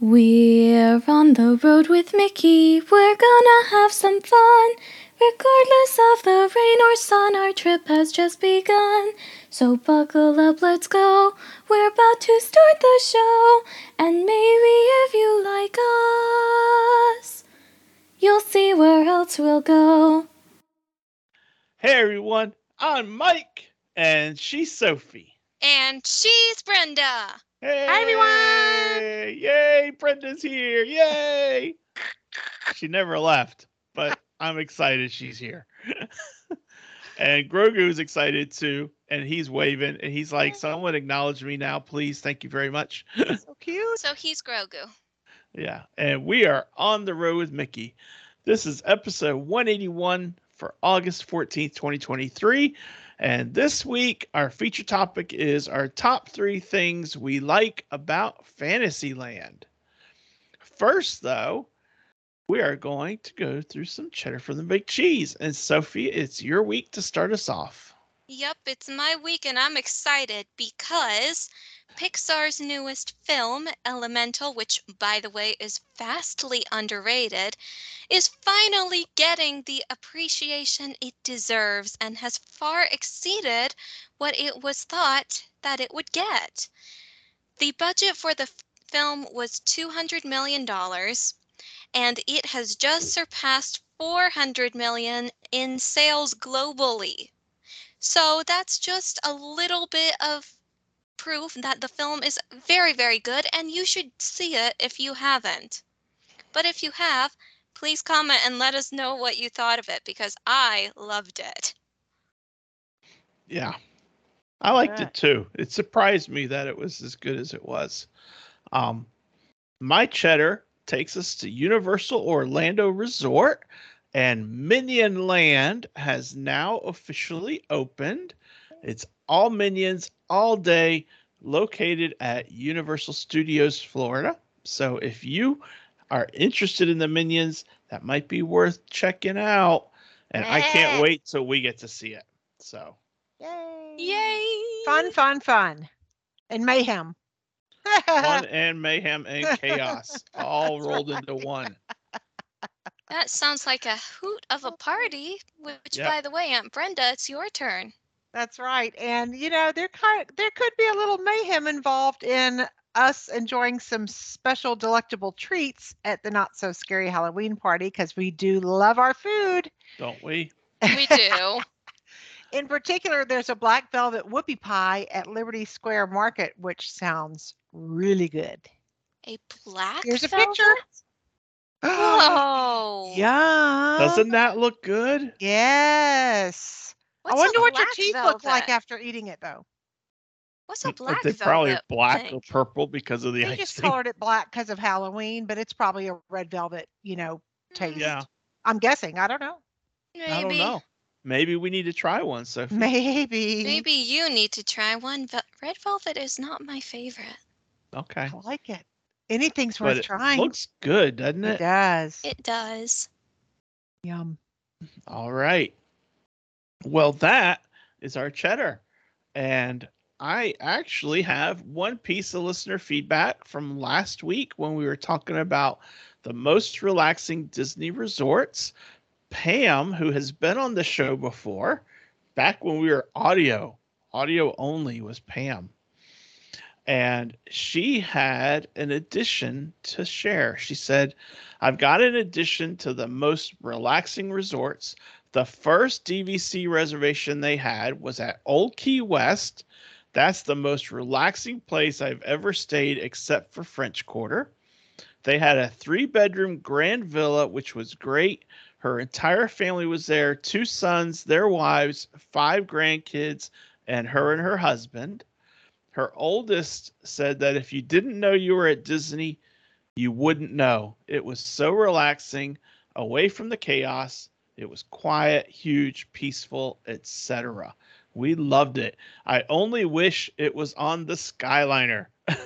We're on the road with Mickey. We're gonna have some fun. Regardless of the rain or sun, our trip has just begun. So buckle up, let's go. We're about to start the show. And maybe if you like us, you'll see where else we'll go. Hey everyone, I'm Mike, and she's Sophie. And she's Brenda. Hey Hi, everyone. Yay, Brenda's here! Yay! she never left, but I'm excited she's here. and Grogu's excited too, and he's waving, and he's like, "Someone acknowledge me now, please. Thank you very much." So cute. So he's Grogu. Yeah, and we are on the road with Mickey. This is episode 181 for August 14th, 2023. And this week, our feature topic is our top three things we like about Fantasyland. First, though, we are going to go through some cheddar from the big cheese. And Sophie, it's your week to start us off. Yep, it's my week and I'm excited because Pixar's newest film, Elemental, which by the way is vastly underrated, is finally getting the appreciation it deserves and has far exceeded what it was thought that it would get. The budget for the film was $200 million and it has just surpassed 400 million in sales globally. So that's just a little bit of proof that the film is very, very good, and you should see it if you haven't. But if you have, please comment and let us know what you thought of it because I loved it. Yeah. I liked bet. it too. It surprised me that it was as good as it was. Um, my cheddar takes us to Universal Orlando Resort, and Minion Land has now officially opened. It's all minions all day, located at Universal Studios Florida. So if you are interested in the minions, that might be worth checking out. And I can't wait till we get to see it. So Yay. Yay! Fun, fun, fun. And mayhem. fun and mayhem and chaos all That's rolled into one. That sounds like a hoot of a party. Which, Yep. by the way, Aunt Brenda, it's your turn. That's right. And you know, there kind there could be a little mayhem involved in us enjoying some special delectable treats at the not so scary Halloween party because we do love our food. Don't we? We do. In particular, there's a black velvet whoopie pie at Liberty Square Market, which sounds really good. a black. Here's a velvet? picture. Oh, Yeah. Doesn't that look good? Yes. What's I a wonder what your black teeth look like after eating it, though. What's a But black They're probably black thing? or purple because of the They just icing. colored it black because of Halloween, but it's probably a red velvet, you know, hmm. taste. Yeah, I'm guessing. I don't know. Maybe. I don't know. Maybe we need to try one, Sophie. Maybe. Maybe you need to try one. But red velvet is not my favorite. Okay. I like it. Anything's But worth it trying. looks good, doesn't it it? does. It does. Yum. All right. Well, that is our cheddar. And I actually have one piece of listener feedback from last week when we were talking about the most relaxing Disney resorts. Pam, who has been on the show before, back when we were audio, audio only was Pam. And she had an addition to share. She said, I've got an addition to the most relaxing resorts. The first DVC reservation they had was at Old Key West. That's the most relaxing place I've ever stayed except for French Quarter. They had a three bedroom grand villa, which was great. Her entire family was there two sons, their wives, five grandkids, and her and her husband. Her oldest said that if you didn't know you were at Disney, you wouldn't know. It was so relaxing, away from the chaos. It was quiet, huge, peaceful, etc. We loved it. I only wish it was on the Skyliner.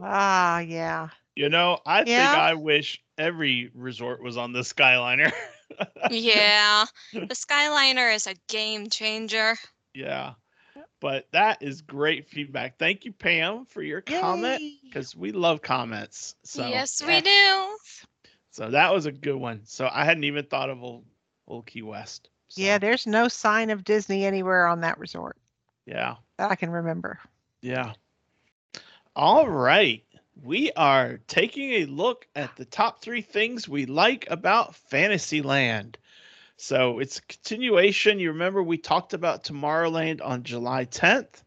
Ah, yeah. You know, I think I wish every resort was on the Skyliner. yeah. The Skyliner is a game changer. yeah. But that is great feedback. Thank you, Pam, for your comment because we love comments. So yes, we do. so that was a good one. So I hadn't even thought of old old Key West. So, Yeah, there's no sign of Disney anywhere on that resort yeah. that I can remember. Yeah. All right. We are taking a look at the top three things we like about Fantasyland. So it's a continuation. You remember we talked about Tomorrowland on July 10th.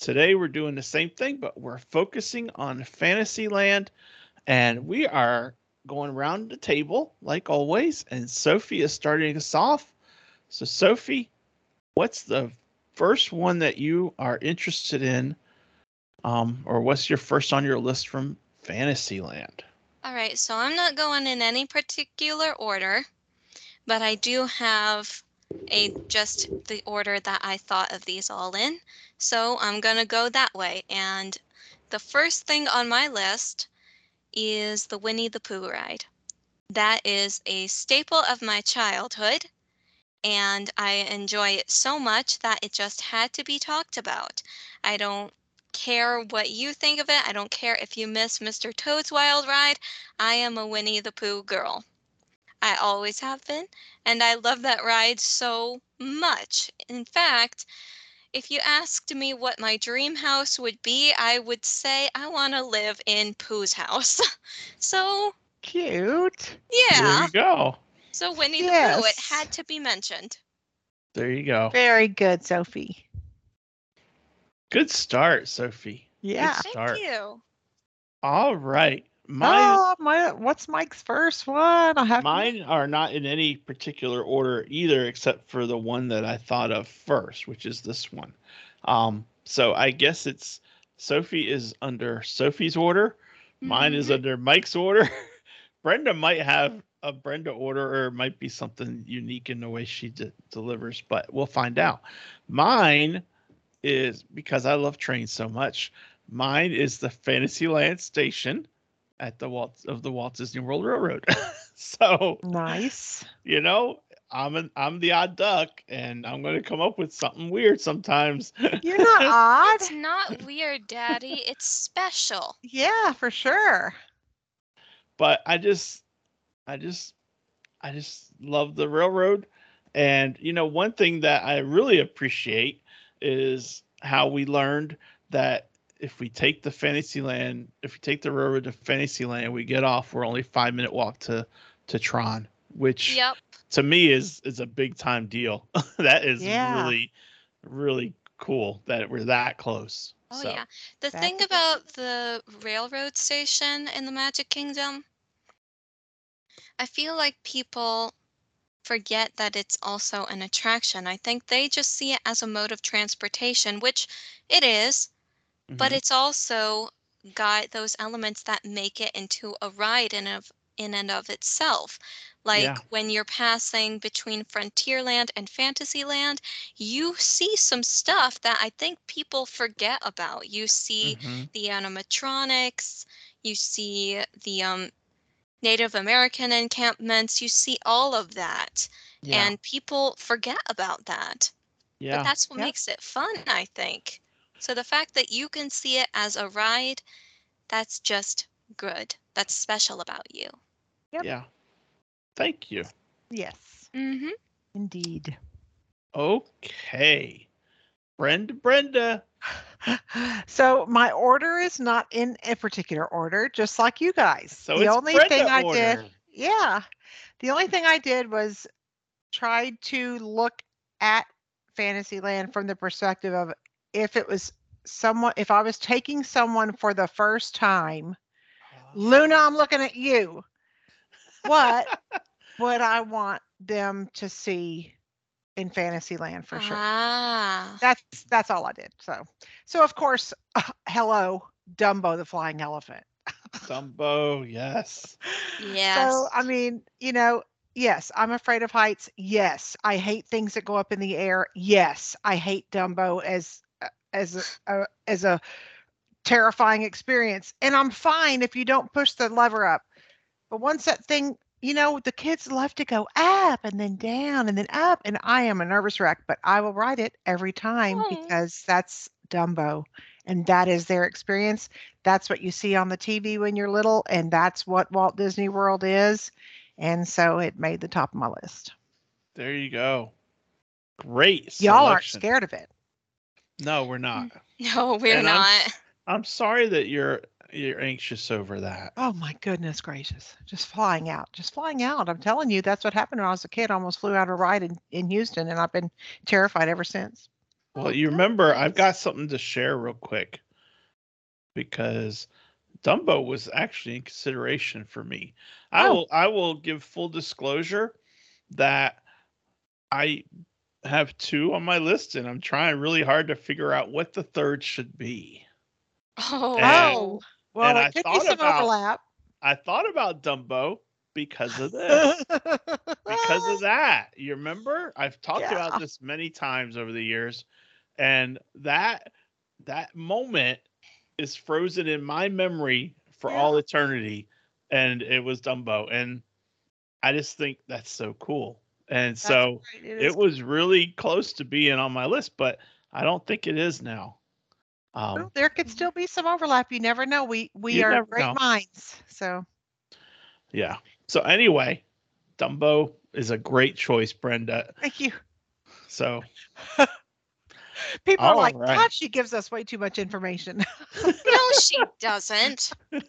Today we're doing the same thing, but we're focusing on Fantasyland. And we are going around the table like always. And Sophie is starting us off. So, Sophie, what's the first one that you are interested in um, or what's your first on your list from Fantasyland? All right, so I'm not going in any particular order, but I do have a just the order that I thought of these all in. So I'm going to go that way. And the first thing on my list is the Winnie the Pooh ride. That is a staple of my childhood, and I enjoy it so much that it just had to be talked about. I don't care what you think of it. I don't care if you miss Mr. Toad's Wild Ride. I am a Winnie the Pooh girl. I always have been, and I love that ride so much. In fact, if you asked me what my dream house would be, I would say I want to live in Pooh's house. so, Cute. yeah. There you go. So Winnie the Pooh, it had to be mentioned. There you go. Very good, Sophie. Good start, Sophie. Yeah. Good Thank you. All right. Mine Oh, my, what's Mike's first one? I have mine are not in any particular order either except for the one that I thought of first, which is this one. Um so I guess it's Sophie is under Sophie's order. Mine is Mhm. under Mike's order. Brenda might have a Brenda order, or it might be something unique in the way she de- delivers, but we'll find out. Mine is because I love trains so much. Mine is the Fantasyland station at the Walt of the Walt Disney World Railroad. so nice. you know, I'm an I'm the odd duck, and I'm going to come up with something weird sometimes. You're not odd. It's not weird, Daddy. It's special. Yeah, for sure. but I just I just I just love the railroad and you know one thing that I really appreciate is how we learned that if we take the Fantasyland if we take the railroad to Fantasyland we get off we're only 5 minute walk to to Tron which Yep. to me is is a big time deal that is Yeah. really really cool that we're that close Oh So, yeah. The That thing about the railroad station in the Magic Kingdom, I feel like people forget that it's also an attraction. I think they just see it as a mode of transportation, which it is, but mhm. it's also got those elements that make it into a ride in of in and of itself. Like Yeah. when you're passing between Frontierland and Fantasyland, you see some stuff that I think people forget about. You see Mhm. the animatronics, you see the um Native American encampments, you see all of that. yeah And people forget about that. yeah But that's what Yep. makes it fun, I think. So the fact that you can see it as a ride, that's just good. That's special about you. Yep. yeah thank you Yes, Mm-hmm. indeed. Okay. Brenda, Brenda. So my order is not in a particular order, just like you guys. So the it's only Brenda thing I order. did, yeah, the only thing I did was tried to look at Fantasyland from the perspective of if it was someone, if I was taking someone for the first time, Luna, I'm looking at you. What would I want them to see in Fantasyland for sure? Ah. That's that's all I did. So, so of course, hello, Dumbo the flying elephant. Dumbo, yes. Yes. So, I mean, you know, yes, I'm afraid of heights. Yes, I hate things that go up in the air. Yes, I hate Dumbo as a- as a, a as a terrifying experience. And I'm fine if you don't push the lever up. But once that thing, you know, the kids love to go up and then down and then up. And I am a nervous wreck, but I will ride it every time Aw. because that's Dumbo. And that is their experience. That's what you see on the TV when you're little. And that's what Walt Disney World is. And so it made the top of my list. There you go. Great. Y'all aren't scared of it. No, we're not. No, we're And I'm- not. I'm sorry that you're you're anxious over that. Oh my goodness gracious. Just flying out. Just flying out. I'm telling you, that's what happened when I was a kid. I almost flew out a ride in, in Houston and I've been terrified ever since. Well, you oh, remember I've got something to share real quick because Dumbo was actually in consideration for me. I Oh. will I will give full disclosure that I have two on my list and I'm trying really hard to figure out what the third should be. Oh, And- Oh, well, and it I could be thought some about- overlap. I thought about Dumbo because of this. because of that. You remember? I've talked Yeah. about this many times over the years, and that that moment is frozen in my memory for all eternity. And it was Dumbo, and I just think that's so cool. And That's so right, it it is was really close to being on my list, but I don't think it is now. Well, Um, there could still be some overlap. You never know. We we are great know. minds. So yeah. So anyway, Dumbo is a great choice, Brenda. thank you. So People are like, right. God, she gives us way too much information. no, she doesn't.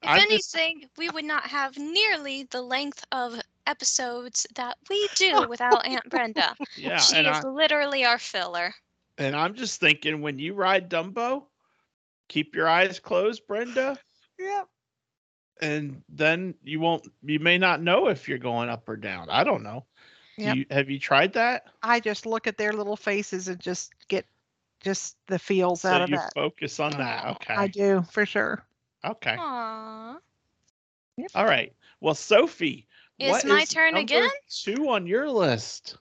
If I'm just- anything, we would not have nearly the length of episodes that we do without Aunt Brenda. yeah, she is I, literally our filler. And I'm just thinking when you ride Dumbo, keep your eyes closed, Brenda, yeah. and then you won't you may not know if you're going up or down. I don't know. Do Yep. You, have you tried that? I just look at their little faces and just get just the feels out So of you that. focus on that. Uh, okay. I do for sure. okay. Aww. All right. Well, Sophie, It's what my is turn number again? Two on your list.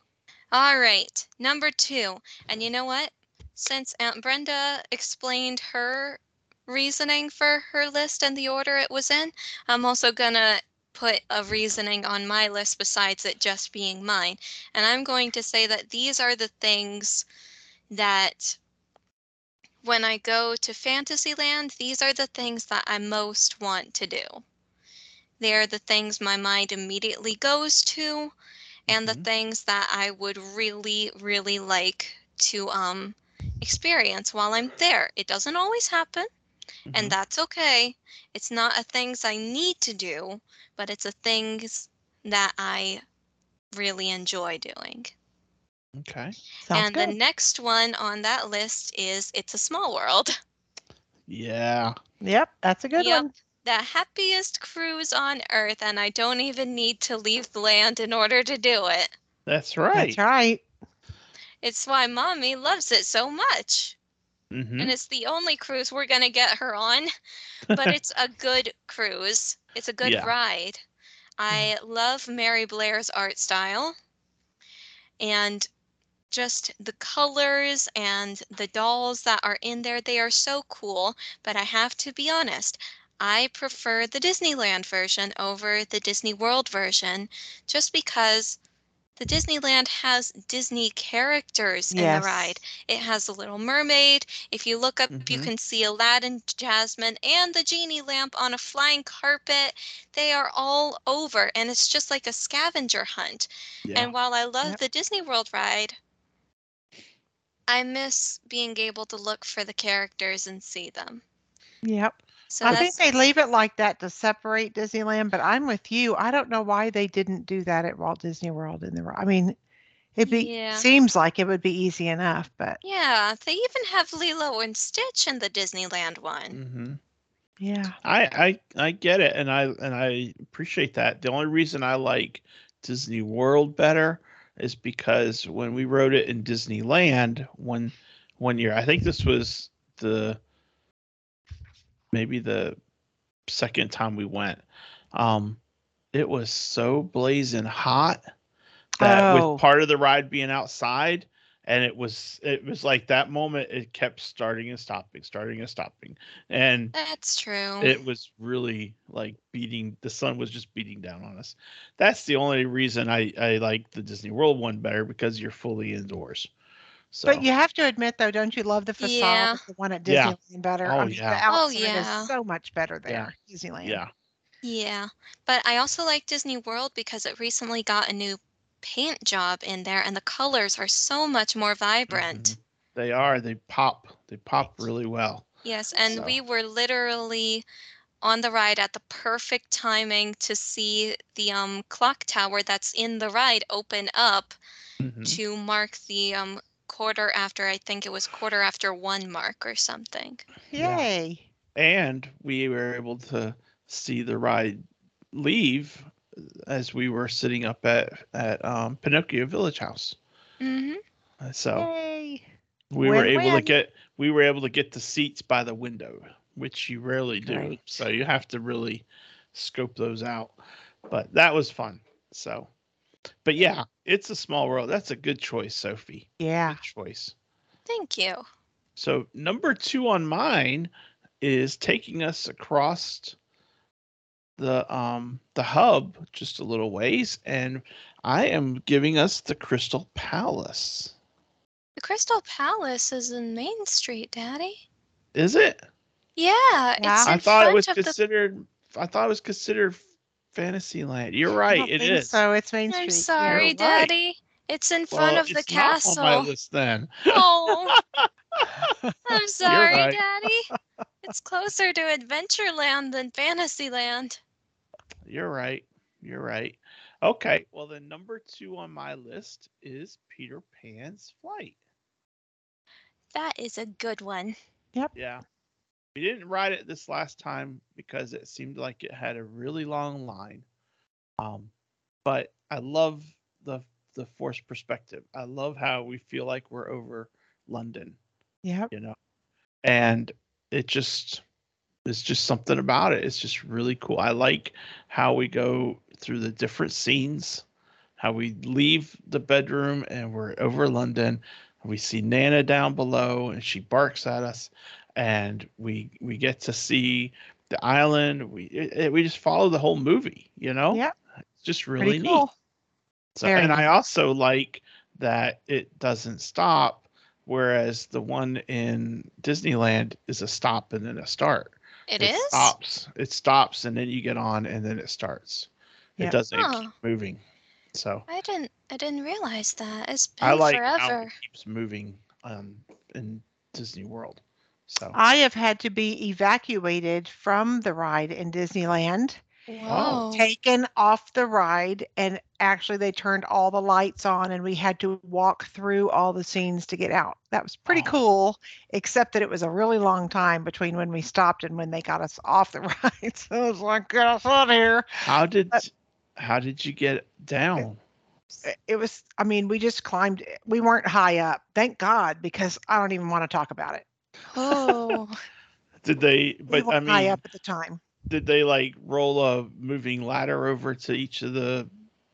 All right, number two. And you know what? Since Aunt Brenda explained her reasoning for her list and the order it was in, I'm also gonna put a reasoning on my list besides it just being mine. And I'm going to say that these are the things that when I go to Fantasyland, these are the things that I most want to do. They're the things my mind immediately goes to and the Mhm. things that I would really, really like to um experience while I'm there. It doesn't always happen, Mhm. and that's okay. It's not a things I need to do, but it's a things that I really enjoy doing. okay. Sounds and good. the next one on that list is It's a Small World. Yeah. Yep, that's a good Yep. one. The happiest cruise on earth, and I don't even need to leave the land in order to do it. That's right. That's right. It's why mommy loves it so much. Mhm. and it's the only cruise we're gonna get her on but it's a good cruise it's a good Yeah. ride i love mary blair's art style and just the colors and the dolls that are in there they are so cool but i have to be honest i prefer the disneyland version over the disney world version just because the disneyland has disney characters in Yes. the ride it has the Little Mermaid. If you look up, you Mhm. can see Aladdin, Jasmine, and the genie lamp on a flying carpet. They are all over, and it's just like a scavenger hunt. yeah. And while I love Yep. the Disney World ride, I miss being able to look for the characters and see them. Yep. So I think they leave it like that to separate Disneyland, but I'm with you. I don't know why they didn't do that at Walt Disney World in the I mean, it be Yeah. seems like it would be easy enough, but yeah. They even have Lilo and Stitch in the Disneyland one. hmm yeah. I, I I get it, and I and I appreciate that. The only reason I like Disney World better is because when we wrote it in Disneyland one one year, I think this was the maybe the second time we went. Um, it was so blazing hot that Oh. with part of the ride being outside and it was it was like that moment it kept starting and stopping starting and stopping and That's true. it was really like beating the sun was just beating down on us that's the only reason i i like the disney world one better because you're fully indoors so But you have to admit, though, don't you love the facade Yeah. of the one at Yeah. Disneyland better? Oh, I mean, yeah. The Oh, yeah. is so much better there, Disneyland. yeah Yeah, but I also like Disney World because it recently got a new paint job in there and the colors are so much more vibrant. Mhm. they are they pop they pop really well Yes, and So- we were literally on the ride at the perfect timing to see the um clock tower that's in the ride open up Mhm. to mark the um quarter after I think it was quarter after one mark or something. Yeah. Yay. and we were able to see the ride leave as we were sitting up at at um, Pinocchio Village Haus. Mm-hmm. Uh, So Yay. we were able to Win-win. get we were able to get the seats by the window, which you rarely do. Great. So you have to really scope those out. But that was fun. So, but yeah, it's a small world. That's a good choice, Sophie. Yeah. Good choice. Thank you. So number two on mine is taking us across the um the hub just a little ways, and I am giving us the Crystal Palace. The Crystal Palace is in Main Street, Daddy. Is it? Yeah, Yeah. it's I thought it was of the considered. I thought it was considered Fantasyland. You're I right. don't It think is. So it's Main Street. I'm yeah. sorry, right. Daddy. It's in front Well, of the it's not castle. on my list then. Oh, I'm sorry, right. Daddy. It's closer to Adventureland than Fantasyland. You're right. You're right. Okay. Well, then number two on my list is Peter Pan's Flight. That is a good one. Yep. Yeah. We didn't ride it this last time because it seemed like it had a really long line. Um, but I love the the forced perspective. I love how we feel like we're over London, Yeah. you know. And it just it's just something about it. It's just really cool. I like how we go through the different scenes, how we leave the bedroom and we're over London. We see Nana down below and she barks at us and we we get to see the island. We it, it- we just follow the whole movie, you know? Yeah, It's just really Pretty neat. cool. So, Very and I also like that it doesn't stop, whereas the one in Disneyland is a stop and then a start. It is? stops. It stops and then you get on and then it starts. Yeah. It doesn't Huh. keep moving. So I didn't I didn't realize that. It's been I like how it forever. keeps moving um, in Disney World. So I have had to be evacuated from the ride in Disneyland, oh. Whoa. taken off the ride, and actually they turned all the lights on and we had to walk through all the scenes to get out. That was pretty Oh. cool, except that it was a really long time between when we stopped and when they got us off the ride. So it was like, get us out of here. how did But- how did you get down? It- It was, I mean, we just climbed, we weren't high up. Thank God, because I don't even want to talk about it. Oh. Did they? We But I weren't high up at the time. did they like roll a moving ladder over to each of the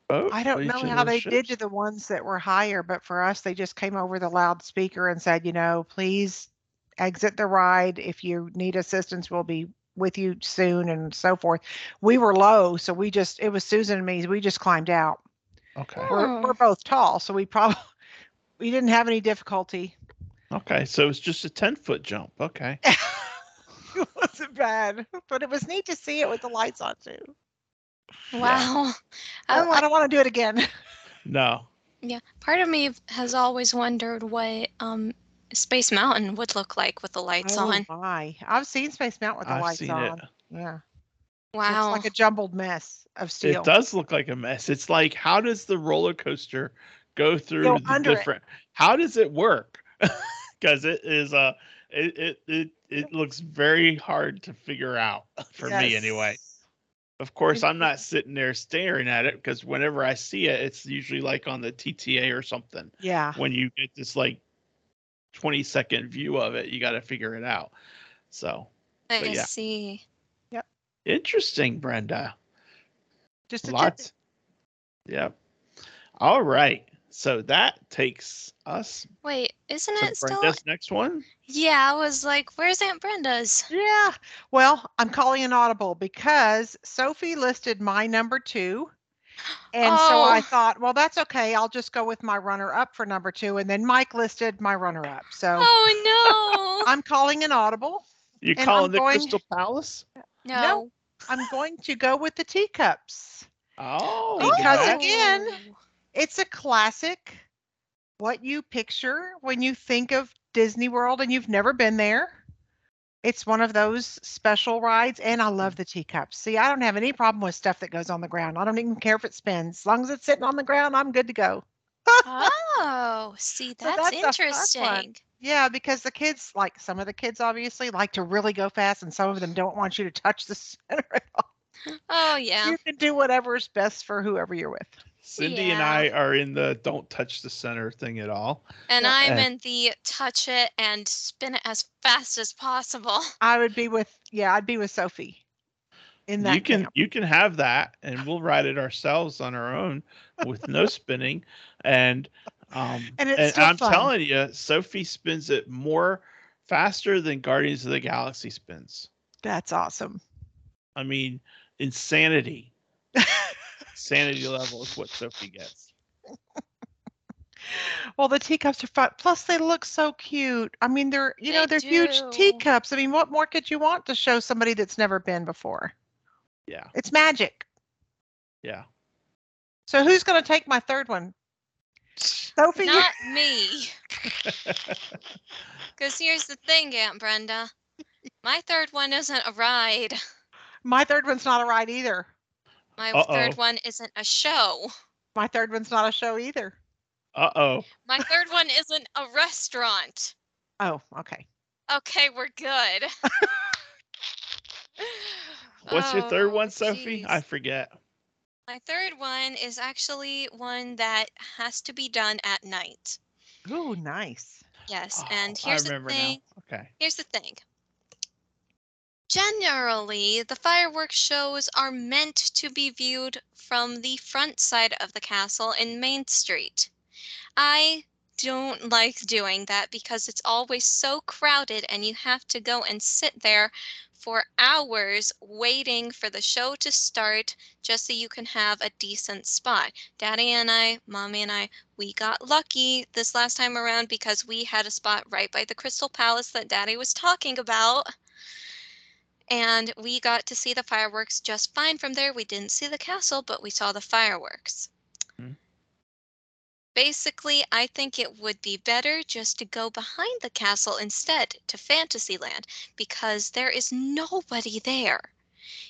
boats? I don't know how they did to the ones that were higher, but for us, they just came over the loudspeaker and said, you know, please exit the ride. If you need assistance, we'll be with you soon and so forth. We were low, so we just, it was Susan and me, we just climbed out. Okay. We're, Oh. we're both tall, so we probably, we didn't have any difficulty. Okay. So it's just a ten foot jump. Okay. it wasn't bad, but it was neat to see it with the lights on too. Wow. I, I I don't want to do it again. No. Yeah, part of me has always wondered what um Space Mountain would look like with the lights oh on. my, I've seen Space Mountain with the I've lights seen on. it. Yeah. Wow. Looks like a jumbled mess of steel. It does look like a mess. It's like how does the roller coaster go through Go the under it. different? How does it work? Because it is a it, it it it looks very hard to figure out for me anyway. Of course, I'm not sitting there staring at it because whenever I see it, it's usually like on the TTA or something. Yeah. When you get this like 20 second view of it, you got to figure it out. So I yeah. see. Yep. Interesting, Brenda. Just a Lots. Yep. All right. So that takes us Wait, isn't to it still? Brenda's next one. Yeah, I was like, where's Aunt Brenda's? Yeah. Well, I'm calling an audible because Sophie listed my number two. And so I Oh. thought, well, that's okay. I'll just go with my runner up for number two. And then Mike listed my runner up. So Oh no. I'm calling an audible. You calling I'm the going- Crystal Palace? no! No. I'm going to go with the teacups. Oh, Because yeah. again- oh. It's a classic. What you picture when you think of Disney World and you've never been there. It's one of those special rides, and I love the teacups. See, I don't have any problem with stuff that goes on the ground. I don't even care if it spins. As long as it's sitting on the ground, I'm good to go. Oh, see, that's, that's fun one. interesting. Yeah, because the kids, like some of the kids, obviously like to really go fast, and some of them don't want you to touch the center at all. Oh yeah. You can do whatever's best for whoever you're with. Cindy and I are in the don't touch the center thing at all. And Yeah. I'm Uh, in the touch it and spin it as fast as possible. I would be with, yeah, I'd be with Sophie. In that You can camp. you can have that, and we'll ride it ourselves on our own with no spinning. And um, And it's still I'm fun. telling you, Sophie spins it more faster than Guardians of the Galaxy spins. That's awesome. I mean, insanity. Sanity level is what Sophie gets. Well, the teacups are fun. Plus, they look so cute. I mean, they're you know They they're huge teacups. I mean, what more could you want to show somebody that's never been before? Yeah, It's magic. yeah. So who's going to take my third one? Sophie. Not me. Because here's the thing, Aunt Brenda. My third one isn't a ride. My third one's not a ride either. My Uh-oh. third one isn't a show. My third one's not a show either. Uh oh. My third one isn't a restaurant. Oh, okay. Okay, we're good. What's your third one, Sophie? I forget. My third one is actually one that has to be done at night. Ooh, nice. Yes, Oh, and I here's the remember thing. now. Okay. Here's the thing. Generally, the fireworks shows are meant to be viewed from the front side of the castle in Main Street. I don't like doing that because it's always so crowded and you have to go and sit there for hours waiting for the show to start just so you can have a decent spot. Daddy and I, mommy and I, we got lucky this last time around because we had a spot right by the Crystal Palace that Daddy was talking about. And we got to see the fireworks just fine from there. We didn't see the castle, but we saw the fireworks. Hmm. Basically, I think it would be better just to go behind the castle instead to Fantasyland because there is nobody there.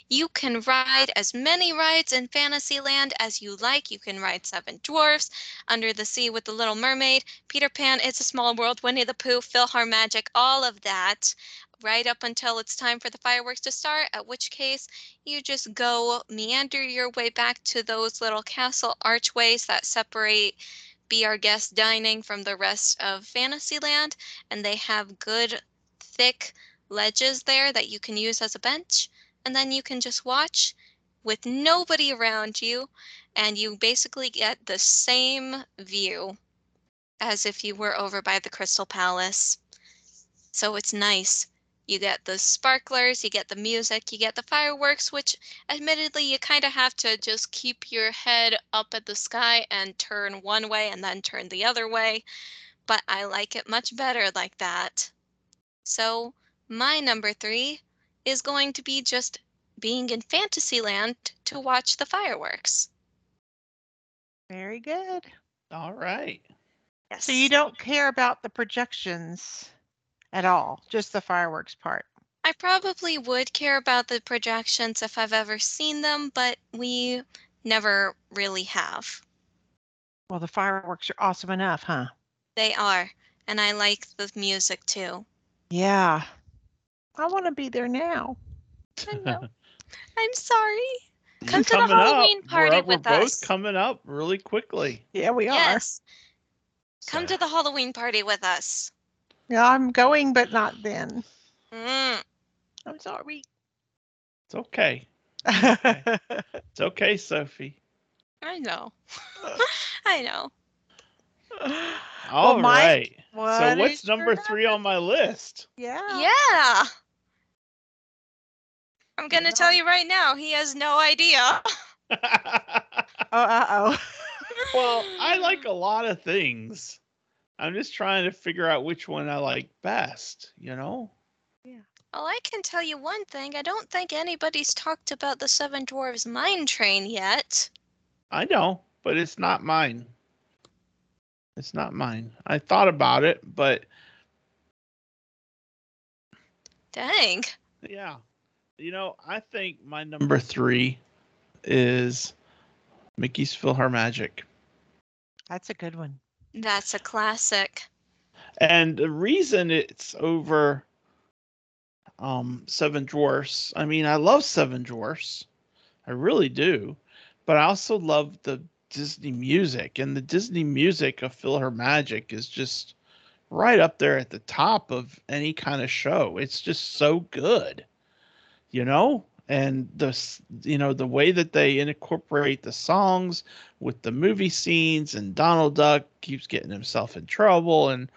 You can ride as many rides in Fantasyland as you like. You can ride Seven Dwarfs, Under the Sea with the Little Mermaid, Peter Pan, It's a Small World, Winnie the Pooh, PhilharMagic, all of that, right up until it's time for the fireworks to start, at which case you just go meander your way back to those little castle archways that separate Be Our Guest dining from the rest of Fantasyland, and they have good, thick ledges there that you can use as a bench, and then you can just watch with nobody around you, and you basically get the same view as if you were over by the Crystal Palace. So it's nice. You get the sparklers, you get the music, you get the fireworks, which admittedly you kind of have to just keep your head up at the sky and turn one way and then turn the other way. But I like it much better like that. So my number three is going to be just being in Fantasyland to watch the fireworks. Very good. All right. Yes. So you don't care about the projections at all, just the fireworks part. I probably would care about the projections if I've ever seen them, but we never really have. Well, the fireworks are awesome enough, huh? They are, and I like the music too. Yeah. I want to be there now. I know. I'm sorry. Come to the coming up. Halloween We're- party we're, with both us. coming up really quickly. Yeah, we are. Yes. Come So- to the Halloween party with us. Yeah, I'm going, but not then. Mm. I'm sorry. It's okay. It's okay, Sophie. I know. I know. All right. Mike, what so what's number three on my list? Yeah. Yeah. I'm going to Yeah. tell you right now, he has no idea. Oh, uh oh. well, I like a lot of things. I'm just trying to figure out which one I like best, you know? Yeah. Well, I can tell you one thing. I don't think anybody's talked about the Seven Dwarves Mine Train yet. I know, but it's not mine. It's not mine. I thought about it, but Dang. yeah. You know, I think my number three is Mickey's PhilharMagic. That's a good one. That's a classic. And the reason it's over um Seven Dwarfs, I mean, I love Seven Dwarfs. I really do. But I also love the Disney music. And the Disney music of PhilharMagic is just right up there at the top of any kind of show. It's just so good. You know? And the you know the way that they incorporate the songs with the movie scenes and Donald Duck keeps getting himself in trouble and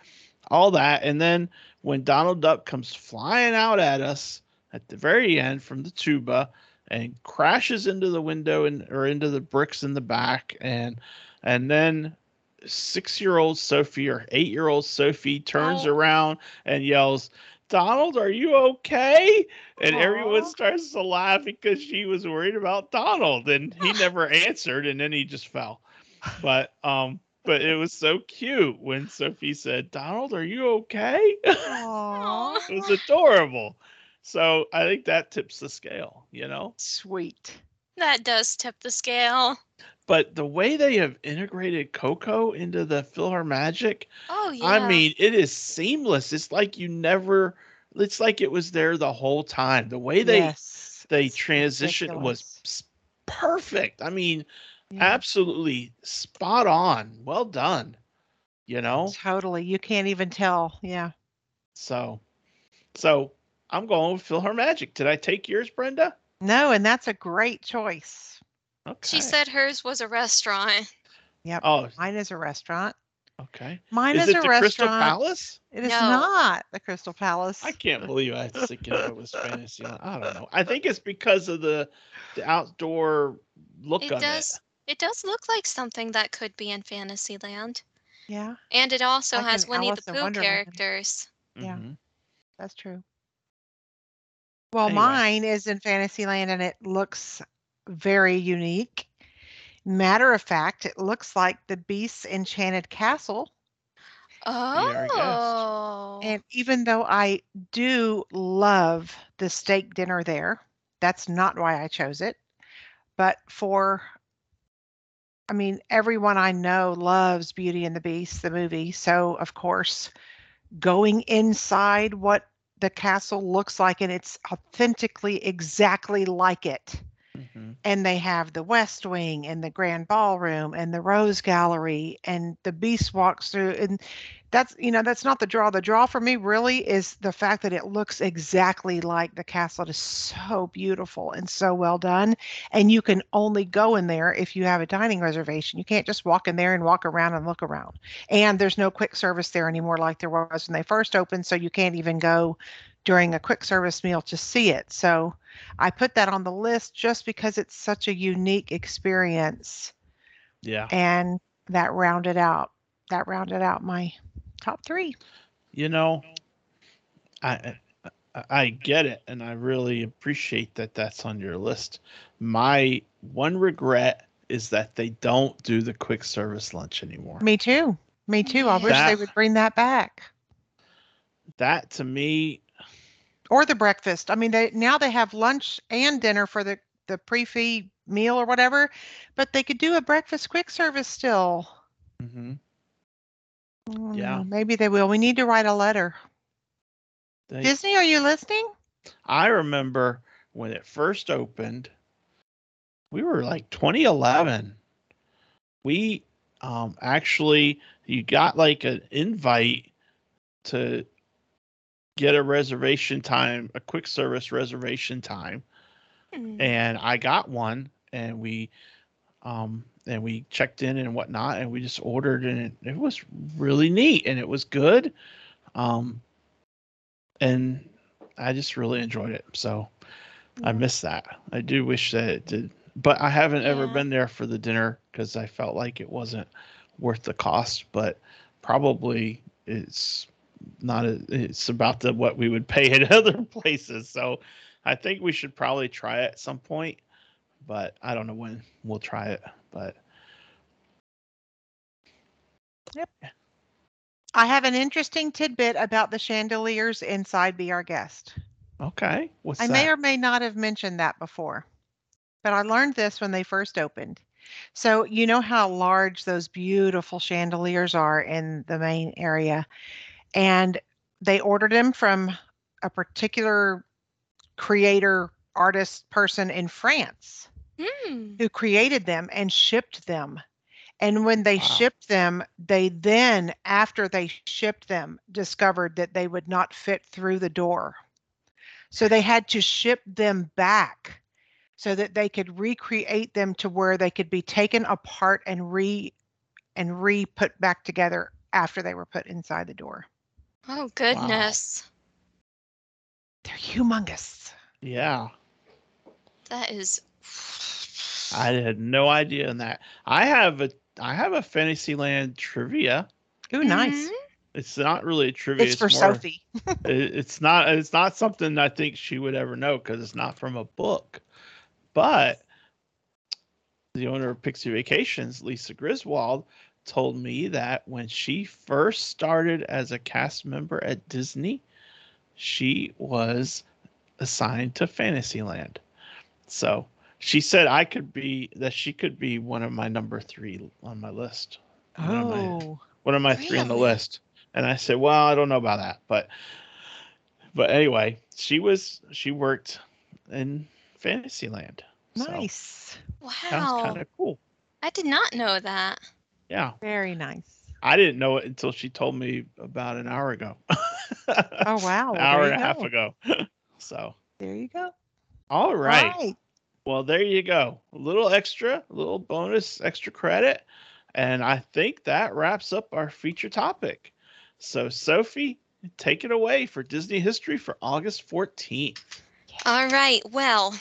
all that. And then when Donald Duck comes flying out at us at the very end from the tuba and crashes into the window and or into the bricks in the back and and then six year old Sophie or eight year old Sophie turns Oh. around and yells, Donald, are you okay? And everyone starts to laugh because she was worried about Donald and he never answered and then he just fell. But um but it was so cute when Sophie said, Donald, are you okay? it was adorable. So I think that tips the scale, you know? Sweet. That does tip the scale. But the way they have integrated Coco into the PhilharMagic, Oh, yeah. I mean, it is seamless. It's like you never it's like it was there the whole time. The way they yes. they it's transitioned was ridiculous. s- perfect. I mean, Yeah, absolutely spot on. Well done. You know? Totally. You can't even tell. Yeah. So so I'm going with PhilharMagic. Did I take yours, Brenda? No, and that's a great choice. Okay. She said hers was a restaurant. Yep. Oh, Mine is a restaurant. okay. Mine Is is, it a the restaurant. Crystal Palace? It is No. not the Crystal Palace. I can't believe I was thinking it was Fantasyland. I don't know. I think it's because of the the outdoor look It of does. It does look like something that could be in Fantasyland. Yeah, And it also Like has in Winnie Alice the in Pooh Wonderland. characters. it. yeah. Mhm. that's true. Well, Anyway. mine is in Fantasyland and it looks very unique. Matter of fact, it looks like the Beast's Enchanted Castle. our guest. Oh. And even though I do love the steak dinner there, that's not why I chose it. But for, I mean, everyone I know loves Beauty and the Beast, the movie. So, of course, going inside what the castle looks like, and it's authentically exactly like it Mhm. and they have the west wing and the grand ballroom and the rose gallery and the beast walks through and that's you know that's not the draw. The draw for me really is the fact that it looks exactly like the castle. It is so beautiful and so well done. And you can only go in there if you have a dining reservation. You can't just walk in there and walk around and look around. And there's no quick service there anymore like there was when they first opened so you can't even go during a quick service meal to see it. So I put that on the list just because it's such a unique experience. Yeah. and that rounded out that rounded out my top 3. You know, I I- get it, and I really appreciate that that's on your list. My one regret is that they don't do the quick service lunch anymore. Me too. Me too. I wish they would bring that back. That to me, Or the breakfast. I mean they now they have lunch and dinner for the the pre-feed meal or whatever, but they could do a breakfast quick service still. Mm mhm, Don't Yeah. Maybe they will. We need to write a letter. they- Disney, are you listening? I remember when it first opened, we were like 2011. We um actually you got like an invite to get a reservation time, a quick service reservation time, Hmm. and I got one and we um and we checked in and whatnot, and we just ordered, and it, it was really neat, and it was good. Um, and I just really enjoyed it. So I miss that. I do wish that it did, but I haven't ever been there for the dinner because I felt like it wasn't worth the cost. But probably it's not. A, it's about the what we would pay at other places. So I think we should probably try it at some point. But I don't know when we'll try it. But yep. I have an interesting tidbit about the chandeliers inside Be Our Guest. okay, what's I that? may or may not have mentioned that before, but I learned this when they first opened. So, you know how large those beautiful chandeliers are in the main area. And they ordered them from a particular creator, artist person in France Hmm. who created them and shipped them. And when they Wow. shipped them, they then, after they shipped them, discovered that they would not fit through the door. So they had to ship them back so that they could recreate them to where they could be taken apart and re and re put back together after they were put inside the door. Oh goodness. They're humongous. yeah. That is I had no idea in that. I have a I have a Fantasyland trivia. Ooh, nice. Mhm. It's not really a trivia. It's for more- Sophie. it- It's not. It's not something I think she would ever know because it's not from a book. But the owner of Pixie Vacations, Lisa Griswold, told me that when she first started as a cast member at Disney, she was assigned to Fantasyland. So she said I could be that she could be one of my number three on my list. One of my- Oh, one of my three on the list. And I said, well, I don't know about that, but but anyway, she was she worked in Fantasyland. Nice. So nice. sounds kind of cool. I did not know that. Yeah, Very nice. I didn't know it until she told me about an hour ago. Oh, wow. an hour and a half ago. so, There you go. all right. Right. Well, there you go. A little extra, a little bonus extra credit. And I think that wraps up our feature topic. So, Sophie, take it away for Disney history for August 14th. All right. Well,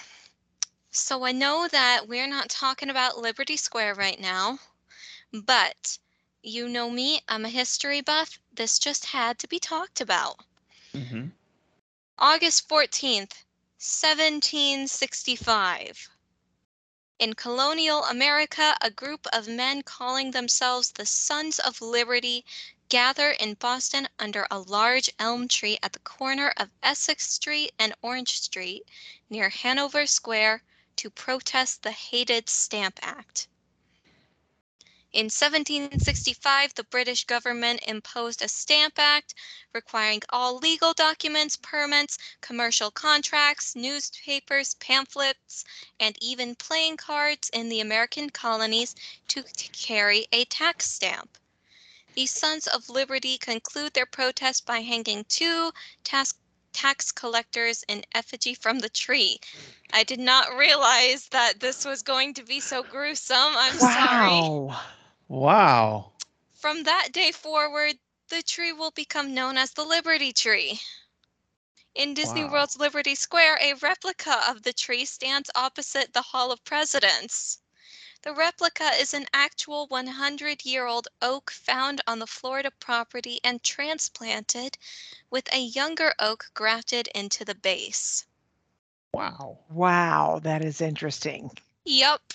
so I know that we're not talking about Liberty Square right now, but you know me, I'm a history buff. This just had to be talked about. Mm-hmm. August 14th, 1765. In colonial America, a group of men calling themselves the Sons of Liberty gather in Boston under a large elm tree at the corner of Essex Street and Orange Street near Hanover Square to protest the hated Stamp Act. In 1765, the British government imposed a Stamp Act requiring all legal documents, permits, commercial contracts, newspapers, pamphlets, and even playing cards in the American colonies to, to carry a tax stamp. The Sons of Liberty conclude their protest by hanging two tax, tax collectors in effigy from the tree. I did not realize that this was going to be so gruesome. I'm sorry. Wow. Wow. From that day forward, the tree will become known as the Liberty Tree. In Disney Wow. World's Liberty Square, a replica of the tree stands opposite the Hall of Presidents. The replica is an actual 100 year old oak found on the Florida property and transplanted with a younger oak grafted into the base. Wow. Wow. That is interesting. Yup.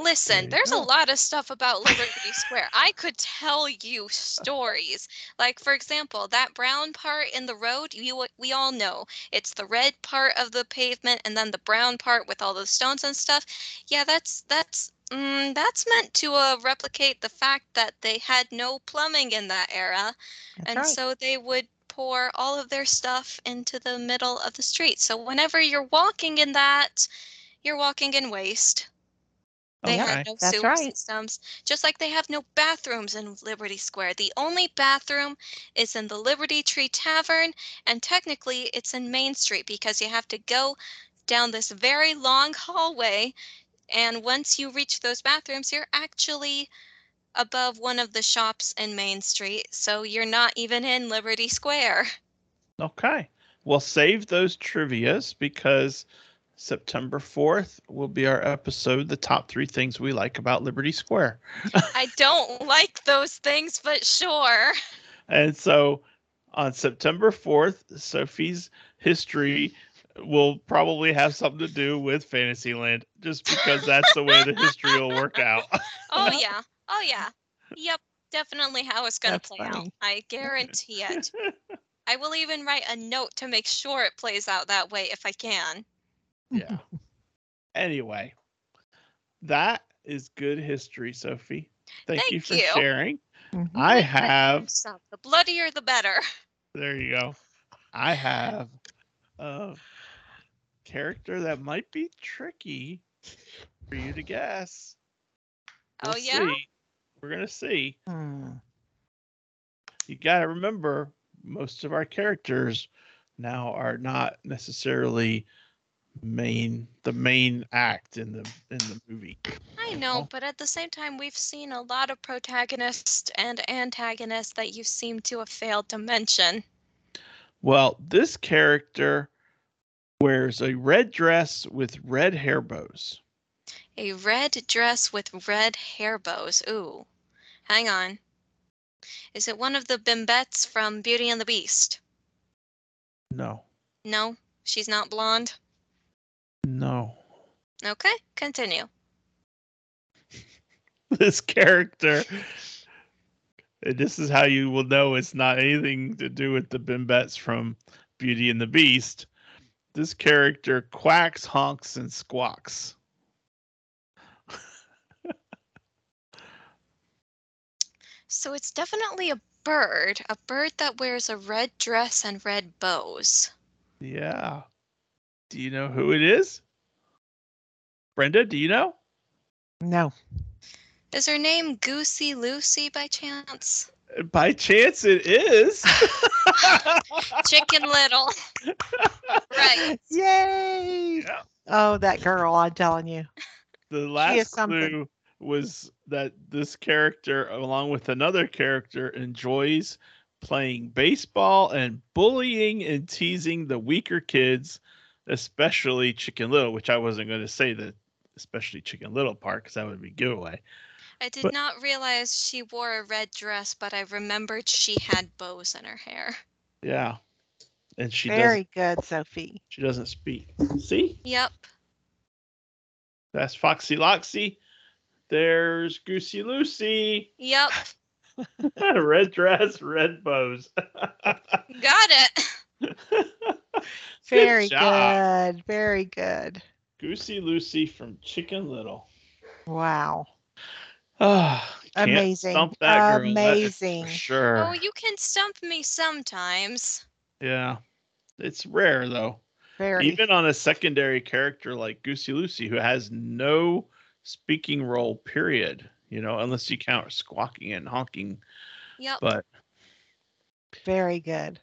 Listen, there's a lot of stuff about Liberty Square. I could tell you stories. Like, for example, that brown part in the road, you we all know it's the red part of the pavement and then the brown part with all the stones and stuff. Yeah, that's that's mm, that's meant to uh, replicate the fact that they had no plumbing in that era, That's and right. so they would pour all of their stuff into the middle of the street. So whenever you're walking in that, you're walking in waste. They Okay. had no That's sewer right. systems, just like they have no bathrooms in Liberty Square. The only bathroom is in the Liberty Tree Tavern, and technically it's in Main Street because you have to go down this very long hallway And once you reach those bathrooms, you're actually above one of the shops in Main Street. So you're not even in Liberty Square. Okay. Well, save those trivias because September 4th will be our episode, The Top Three Things We Like About Liberty Square. I don't like those things, but sure. And so on September 4th, Sophie's history will probably have something to do with Fantasyland just because that's the way the history will work out. Oh, yeah. Oh, yeah. Yep. Definitely how it's going to That's play out. I guarantee it. I will even write a note to make sure it plays out that way if I can. Yeah. Anyway, that is good history, Sophie. Thank, you for you. sharing. Mhm. I have. The bloodier, the better. There you go. I have a character that might be tricky for you to guess. Oh, We'll yeah? see. We're gonna see. Hmm. You gotta remember, most of our characters now are not necessarily main the main act in the in the movie. I know, but at the same time, we've seen a lot of protagonists and antagonists that you seem to have failed to mention. Well, this character wears a red dress with red hair bows. A red dress with red hair bows. Ooh. Hang on. Is it one of the bimbettes from Beauty and the Beast? No, No, she's not blonde. No. Okay, continue. this character. And this is how you will know it's not anything to do with the Bimbettes from Beauty and the Beast. This character quacks, honks, and squawks. So it's definitely a bird, a bird that wears a red dress and red bows. Yeah. Do you know who it is? Brenda, do you know? No. Is her name Goosey Loosey by chance? By chance, it is. Chicken Little. Right. Yay! Yeah. Oh, that girl! I'm telling you. The is last something. clue was that this character, along with another character, enjoys playing baseball and bullying and teasing the weaker kids, especially Chicken Little, which I wasn't going to say the especially Chicken Little part because that would be giveaway. I did But- not realize she wore a red dress, but I remembered she had bows in her hair. Yeah, and she Very good, Sophie. She doesn't speak. See, Yep. that's Foxy Loxy. There's Goosey Loosey. Yep. red dress, red bows. Got it. Very job. good. Very good. Goosey Loosey from Chicken Little. Wow. Ah, can't Amazing. stump that girl, that is for Amazing. sure. Oh, you can stump me sometimes. Yeah. It's rare though. Very. Even on a secondary character like Goosey Loosey, who has no speaking role, period. You know, unless you count squawking and honking. Yep. But Very good.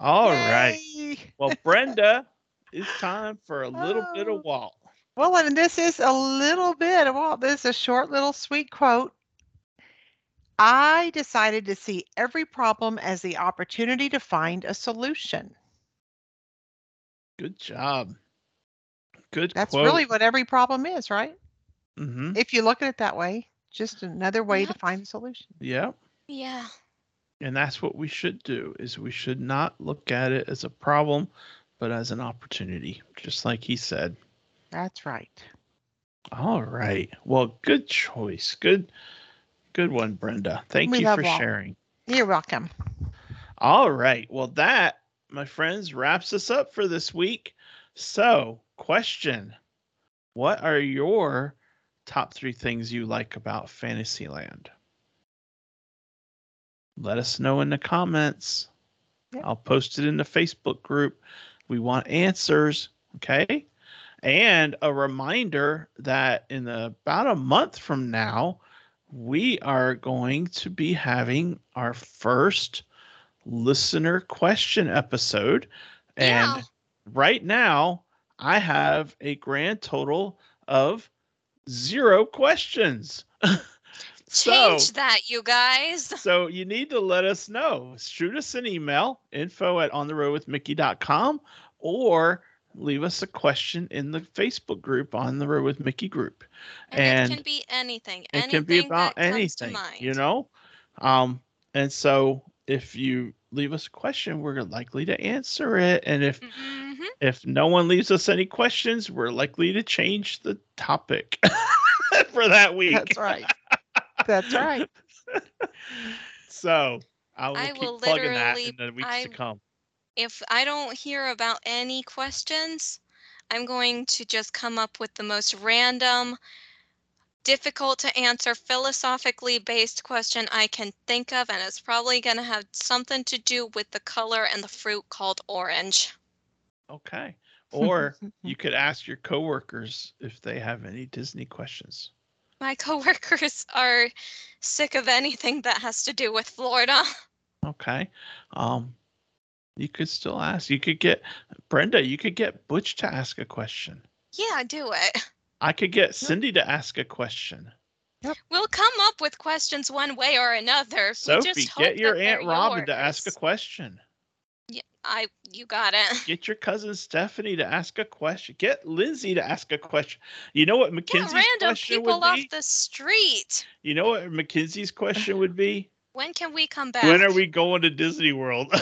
All right. Yay! Well, Brenda, it's time for a little bit Oh. of Walt. Well, and this is a little bit of well, this is a short little sweet quote. I decided to see every problem as the opportunity to find a solution. Good job. Good That's quote. really what every problem is, right? hmm If you look at it that way, just another way to find a solution. Yep. Yeah. And that's what we should do is we should not look at it as a problem, but as an opportunity, just like he said. That's right. All right. Well, good choice. Good good one, Brenda. Thank We you for sharing. You're welcome. All right. Well, that, my friends, wraps us up for this week. So, question What are your top three things you like about Fantasyland? Let us know in the comments. Yep. I'll post it in the Facebook group. We want answers. Okay. And a reminder that in about a month from now, we are going to be having our first listener question episode. Yeah. And right now, I have a grand total of zero questions. so, Change that, you guys. so you need to let us know. Shoot us an email, info at ontheroadwithmickey.com, or leave us a question in the Facebook group on the Road with Mickey group. And, And it can be anything. It anything can be about that comes to anything, you know? Um, and so if you leave us a question, we're likely to answer it. And if Mhm. if no one leaves us any questions, we're likely to change the topic for that week. That's right. That's right. So I will I keep will plugging that in literally- the weeks I- to come. If I don't hear about any questions, I'm going to just come up with the most random, difficult to answer, philosophically based question I can think of, and it's probably going to have something to do with the color and the fruit called orange. Okay. Or you could ask your coworkers if they have any Disney questions. My coworkers are sick of anything that has to do with Florida. Okay. Um, you could still ask. You could get Brenda. You could get Butch to ask a question. Yeah, do it. I could get Cindy to ask a question. Yep. We'll come up with questions one way or another. We Sophie, just hope get your Aunt they're Robin to ask a question. I, you got it. Get your cousin Stephanie to ask a question. Get Lindsay to ask a question. You know what Get Mackenzie's random question people would off be? the street. You know what Mackenzie's question would be? When can we come back? When are we going to Disney World?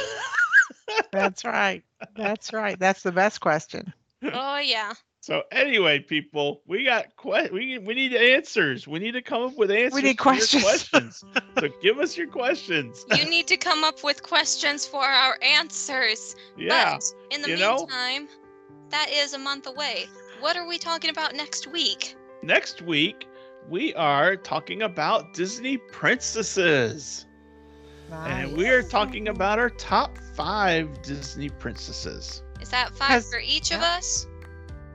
That's right. That's right. That's the best question. Oh yeah. So anyway, people, we got que- we we need answers. We need to come up with answers. We need questions. questions. so give us your questions. You need to come up with questions for our answers. yeah. But in the you know? meantime, that is a month away. What are we talking about next week? Next week we are talking about Disney princesses. And we are talking about our top five Disney princesses. Is that five Has- for each of us?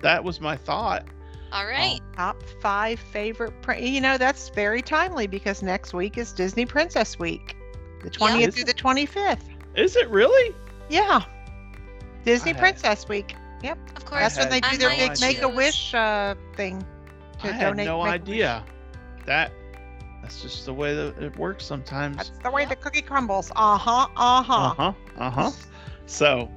That was my thought. All right. Top five favorite. Prin- you know, that's very timely because next week is Disney Princess Week, the 20th Is through the 25th. Is it really? Yeah. Disney I had- Princess Week. Yep. Of course. That's when they do I their big choose- Make a Wish uh, thing. I to had donate no Make-A-Wish. idea. That that's just the way that it works sometimes. That's the way the cookie crumbles. Uh huh. Uh huh. Uh huh. Uh huh. So,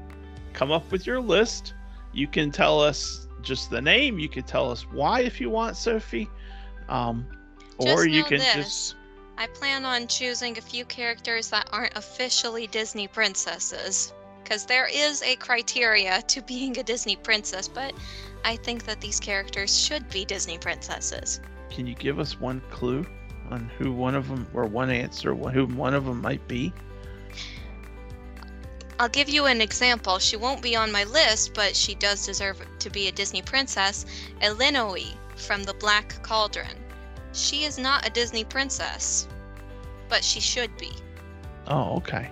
come up with your list. You can tell us just the name. You could tell us why if you want, Sophie. Um, or you can this. just I plan on choosing a few characters that aren't officially Disney princesses. Because there is a criteria to being a Disney princess, but I think that these characters should be Disney princesses. Can you give us one clue on who one of them, or one answer, wh- who one of them might be? I'll give you an example. She won't be on my list, but she does deserve to be a Disney princess. Eilonwy from the Black Cauldron. She is not a Disney princess, but she should be. Oh, okay.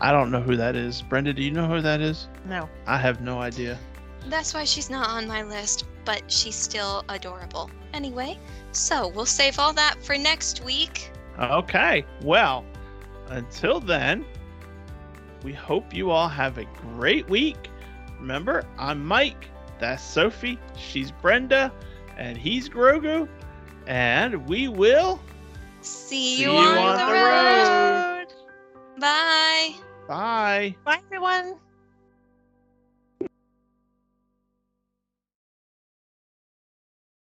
I don't know who that is. Brenda, do you know who that is? No. I have no idea. That's why she's not on my list, but she's still adorable. Anyway, so we'll save all that for next week. Okay. Well, until then, we hope you all have a great week. Remember, I'm Mike. That's Sophie. She's Brenda. And he's Grogu. And we will. See, See you, you on, on the, the road. road. Bye. Bye. Bye, everyone.